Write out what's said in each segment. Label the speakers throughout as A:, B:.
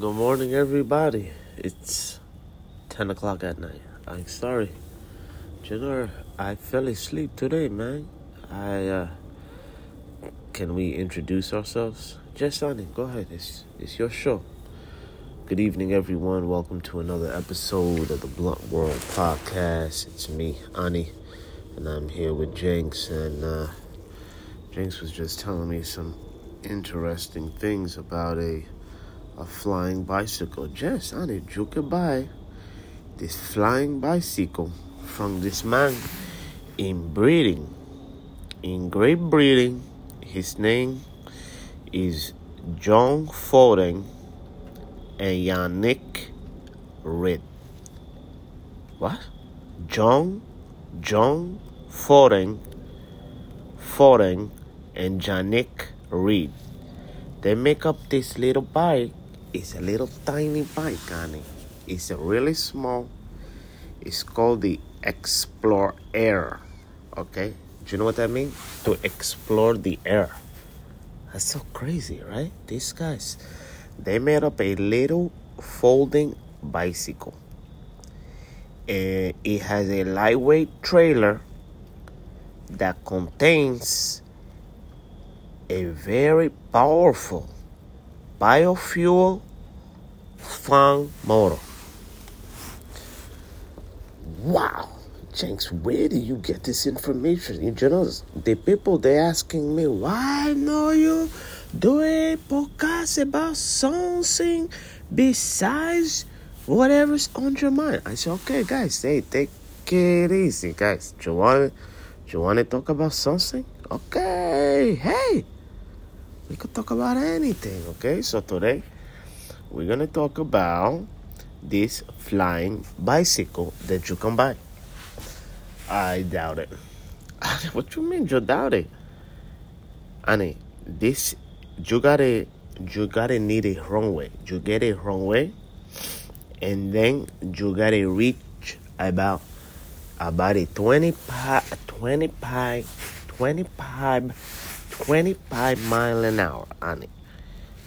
A: Good morning, everybody. It's 10 o'clock at night. I'm sorry. Know, I fell asleep today, man. I, uh, can we introduce ourselves? Just Ani, go ahead. It's, it's your show. Good evening, everyone. Welcome to another episode of the Blunt World Podcast. It's me, Ani, and I'm here with Jenx. And, uh, Jenx was just telling me some interesting things about a a flying bicycle. Just I need you buy this flying bicycle from this man in Breeding, in Great Britain. His name is John Foden and Yannick Read. What? John John Foden Foden and Yannick Read. They make up this little bike it's a little tiny bike, Ani. It's a really small. It's called the Explore Air. Okay? Do you know what that means? To explore the air. That's so crazy, right? These guys, they made up a little folding bicycle. And it has a lightweight trailer that contains a very powerful biofuel fan motor. Wow. Jenx, where do you get this information? You know, the people they asking me, why no you do a podcast about something besides whatever's on your mind? I said, okay, guys, hey, take it easy, guys. Do you want, do you want to talk about something? Okay, hey, we could talk about anything, okay? So today we're gonna talk about this flying bicycle that you can buy. I doubt it. what you mean you doubt it? Ani, this you gotta you gotta need it wrong way. You get it wrong way and then you gotta reach about about a 20 pi, 20 pi, 25 25 mile an hour on it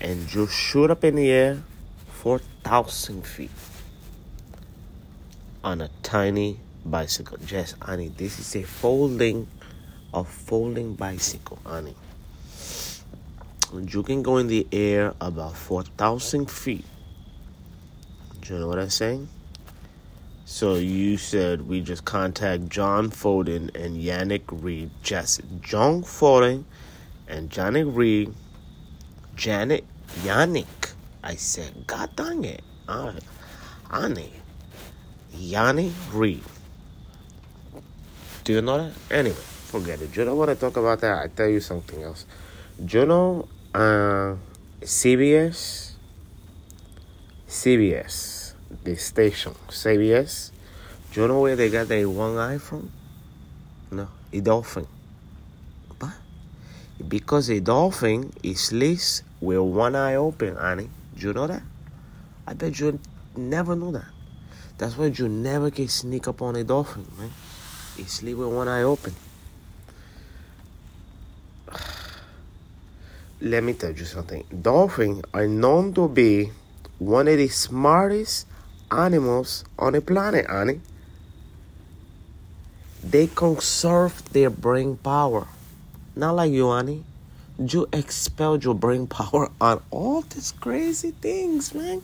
A: and you shoot up in the air 4,000 feet on a tiny bicycle. Yes, Ani, this is a folding, a folding bicycle, Ani. You can go in the air about 4,000 feet. Do you know what I'm saying? So you said we just contact John Foden and Yannick Read. Just John Foden and Johnny Reed, Janet, Yannick. I said, God dang it. Uh, Ani. Yanni Reed. Do you know that? Anyway, forget it. You don't want to talk about that? I tell you something else. You know uh, CBS? CBS, the station, CBS. Do you know where they got their one eye from? No, a dolphin because a dolphin is sleeps with one eye open, Ani. Do you know that? I bet you never know that. That's why you never can sneak up on a dolphin, man. He sleep with one eye open. Let me tell you something. Dolphins are known to be one of the smartest animals on the planet, Ani. They conserve their brain power. Not like you, Ani. You expelled your brain power on all these crazy things, man.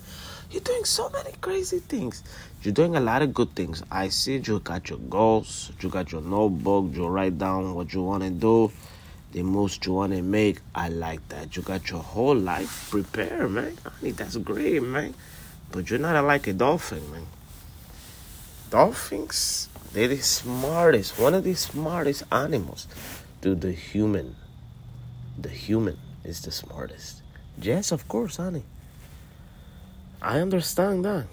A: You're doing so many crazy things. You're doing a lot of good things. I see you got your goals, you got your notebook, you write down what you want to do, the moves you want to make. I like that. You got your whole life prepared, man. Think that's great, man. But you're not like a dolphin, man. Dolphins, they're the smartest, one of the smartest animals to the human. The human is the smartest. Yes, of course, honey. I understand that.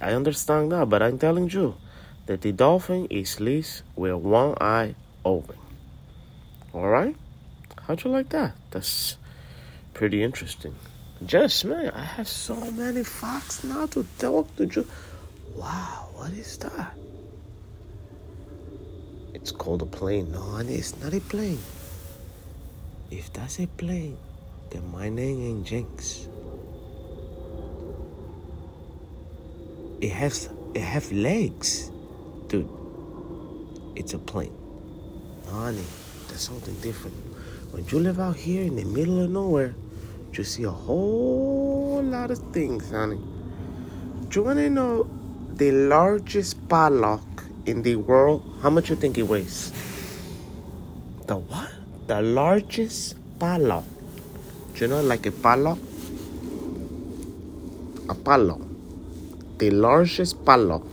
A: I understand that, but I'm telling you that the dolphin is sleeps with one eye open. Alright? How'd you like that? That's pretty interesting. Just man, I have so many facts now to talk to you. Wow, what is that? It's called a plane. No, honey, it's not a plane. If that's a plane, then my name ain't Jenx. it has it have legs, dude. It's a plane, honey. That's something different. When you live out here in the middle of nowhere, you see a whole lot of things, honey. Do you wanna know the largest padlock in the world? How much you think it weighs? The what? The largest padlock. Do you know like a padlock? A padlock. The largest padlock.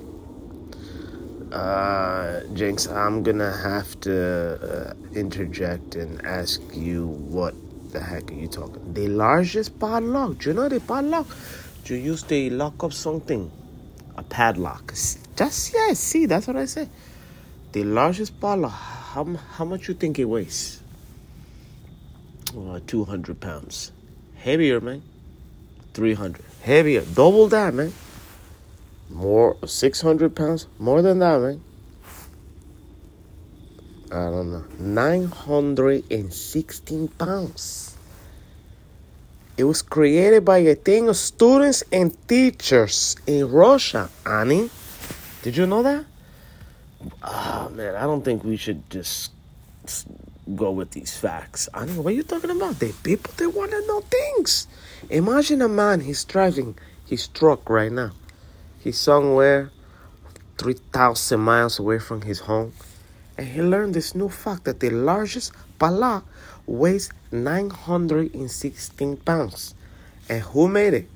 A: Uh, Jinx, I'm gonna have to uh, interject and ask you what the heck are you talking? The largest padlock. Do you know the padlock? Do you use the lock of something? A padlock. Just yeah, see, that's what I say. The largest padlock. How how much you think it weighs? Uh, 200 pounds. Heavier, man. 300. Heavier. Double that, man. More, 600 pounds. More than that, man. I don't know. 916 pounds. It was created by a team of students and teachers in Russia, Ani. Did you know that? Oh, man, I don't think we should just go with these facts. Know what are you talking about. The people they want to know things. Imagine a man he's driving his truck right now. He's somewhere three thousand miles away from his home, and he learned this new fact that the largest pala weighs nine hundred and sixteen pounds. And who made it?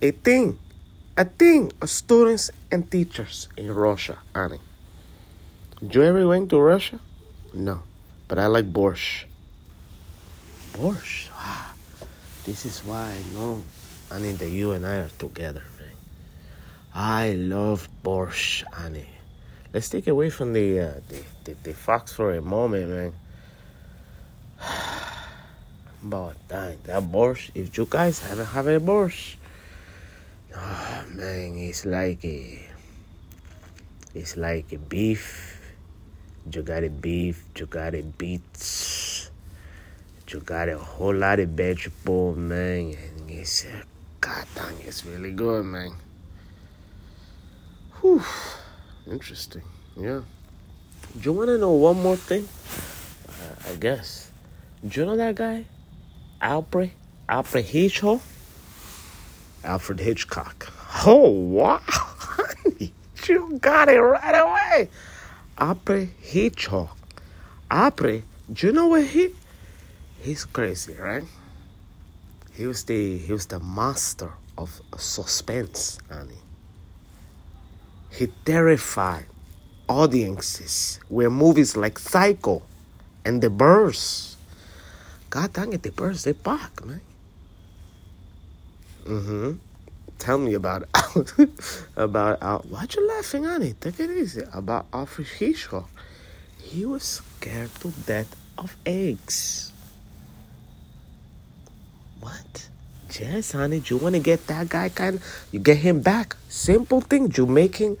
A: A thing, a thing of students and teachers in Russia, Ani. You ever went to Russia? No. But I like borscht. Borscht. Ah, this is why I know. Ani, that you and I are together, man. I love borscht, Ani. Let's take away from the, uh, the, the, the fox for a moment, man. But dang, that borscht, if you guys haven't had a borscht, oh man, it's like a, it's like a beef you got a beef, you got a beets, you got a whole lot of vegetable, man. And it's, God dang, it's really good, man. Whew, interesting, yeah. Do you want to know one more thing? Uh, I guess. Do you know that guy? Alfred? Alfred Hitchcock? Alfred Hitchcock. Oh, wow. you got it right away. Apre Hitchcock. Apre, do you know what he? He's crazy, right? He was the he was the master of suspense, Ani. He terrified audiences with movies like Psycho and The Birds. God dang it, The Birds, they back, man. Mm-hmm. Tell me about it. about out. what you laughing on it? Take it easy. About Alfred. He was scared to death of eggs. What? Yes, honey. You want to get that guy kind? You get him back. Simple thing. You making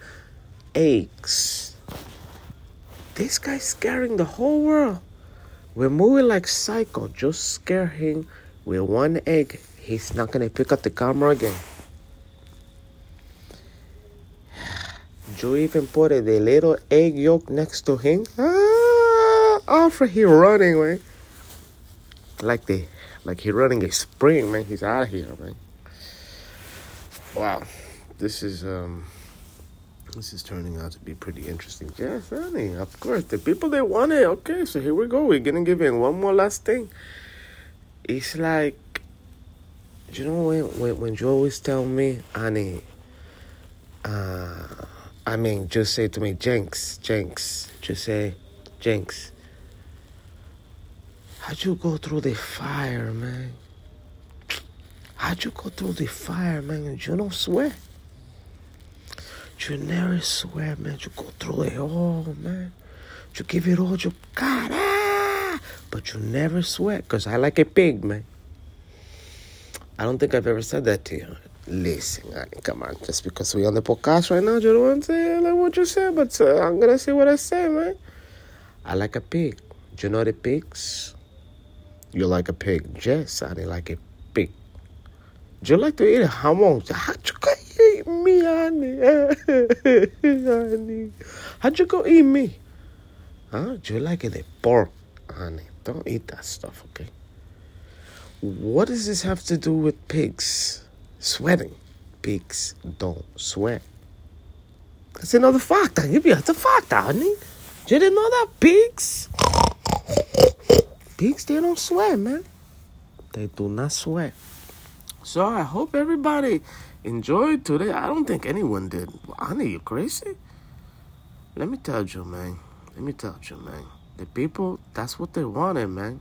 A: eggs. This guy's scaring the whole world. We're moving like psycho. Just scare him with one egg. He's not gonna pick up the camera again. You even put a little egg yolk next to him. Ah, he running, man. Like the, like he running a spring, man. He's out of here, man. Wow, this is um, this is turning out to be pretty interesting. Yeah, funny. Of course, the people they want it. Okay, so here we go. We're gonna give in one more last thing. It's like, you know when when, when you always tell me, Ani, uh I mean, just say to me, Jenx, Jenx. Just say, Jenx. How'd you go through the fire, man? How'd you go through the fire, man? You don't swear. You never swear, man. You go through it all, man. You give it all you got, ah! but you never sweat, because I like a pig, man. I don't think I've ever said that to you. Listen, mean, come on, just because we're on the podcast right now, you don't want to say like what you said, but uh, I'm gonna say what I say, man. I like a pig. Do you know the pigs? You like a pig? Yes, I like a pig. Do you like to eat hamon? How you me, honey. honey. How'd you go eat me? Huh? You like it? pork, honey. Don't eat that stuff, okay? What does this have to do with pigs? Sweating. Pigs don't sweat. That's another fact. I give you that's a fact, honey. You didn't know that? Pigs. Pigs, they don't sweat, man. They do not sweat. So I hope everybody enjoyed today. I don't think anyone did. Honey, you crazy? Let me tell you, man. Let me tell you, man. The people, that's what they wanted, man.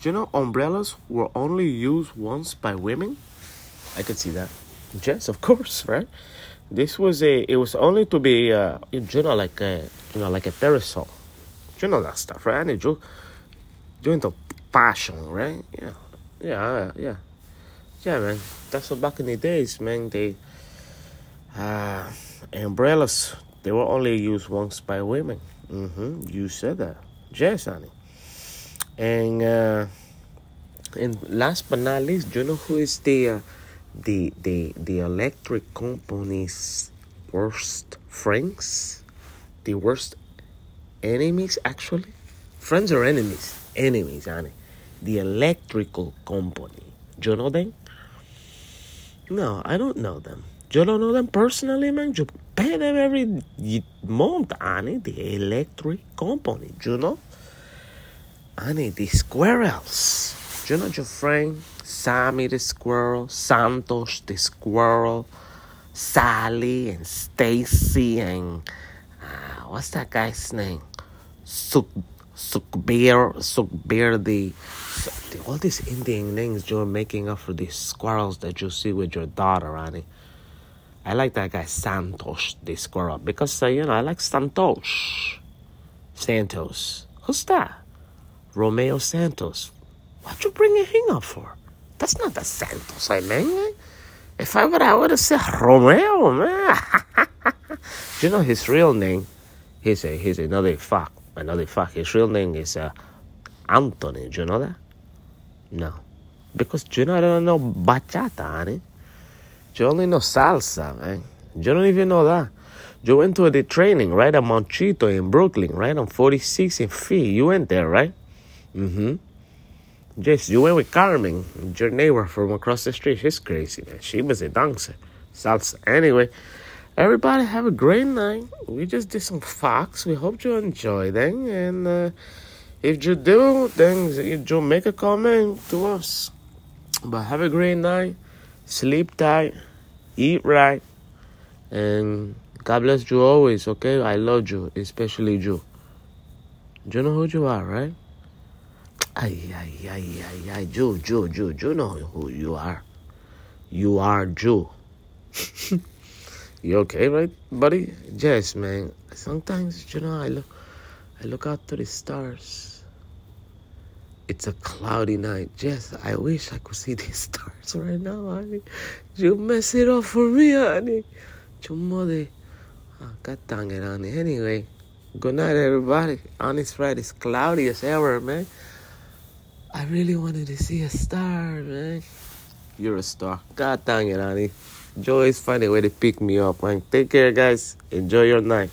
A: Do you know umbrellas were only used once by women? I could see that. Yes, of course, right? This was a. It was only to be, uh, you know, like a, you know, like a parasol. You know that stuff, right? And you, you into fashion, right? Yeah, yeah, yeah yeah, man, that's what back in the days, man. They uh, umbrellas they were only used once by women. Mm-hmm. You said that, yes, honey. And uh, and last but not least, you know who is the uh, the the the electric company's worst friends? The worst enemies, actually. Friends or enemies? Enemies, honey. The electrical company. You know them? No, I don't know them. You don't know them personally, man. You pay them every month, Ani, the electric company, you know? Ani, the squirrels. You know your friend Sammy the squirrel, Santos the squirrel, Sally and Stacy and uh, what's that guy's name? Suk Sukbir Sukbir the all these Indian names you're making up for these squirrels that you see with your daughter, Ani. I like that guy Santos, the squirrel, because uh, you know I like Santos. Santos. Who's that? Romeo Santos. What you bringing him up for? That's not the Santos I mean. If I would, I would have said Romeo, man. Do you know his real name? He's a he's another fuck. Another fuck. His real name is uh, Anthony. Do you know that? No. Because you know I don't know bachata, honey. You only know salsa, man. You don't even know that. You went to the training, right? At Monchito in Brooklyn, right? On 46 in Fee. You went there, right? Mm-hmm. Yes, you went with Carmen, your neighbor from across the street. She's crazy, man. She was a dancer. Salsa. Anyway, everybody have a great night. We just did some facts. We hope you enjoyed them. And, uh, if you do, then you make a comment to us. But have a great night, sleep tight, eat right, and God bless you always, okay? I love you, especially you. You know who you are, right? Ay, ay, ay, ay, ay, you, you, you, you know who you are. You are you. you okay, right, buddy? Yes, man. Sometimes, you know, I look, I look out to the stars it's a cloudy night. Jess, I wish I could see these stars right now, honey. You mess it up for me, honey. Chumode. Oh, ah, God dang it, honey. Anyway, good night, everybody. Honest Friday is cloudy as ever, man. I really wanted to see a star, man. You're a star. God dang it, honey. Joe is finding a way to pick me up, man. Take care, guys. Enjoy your night.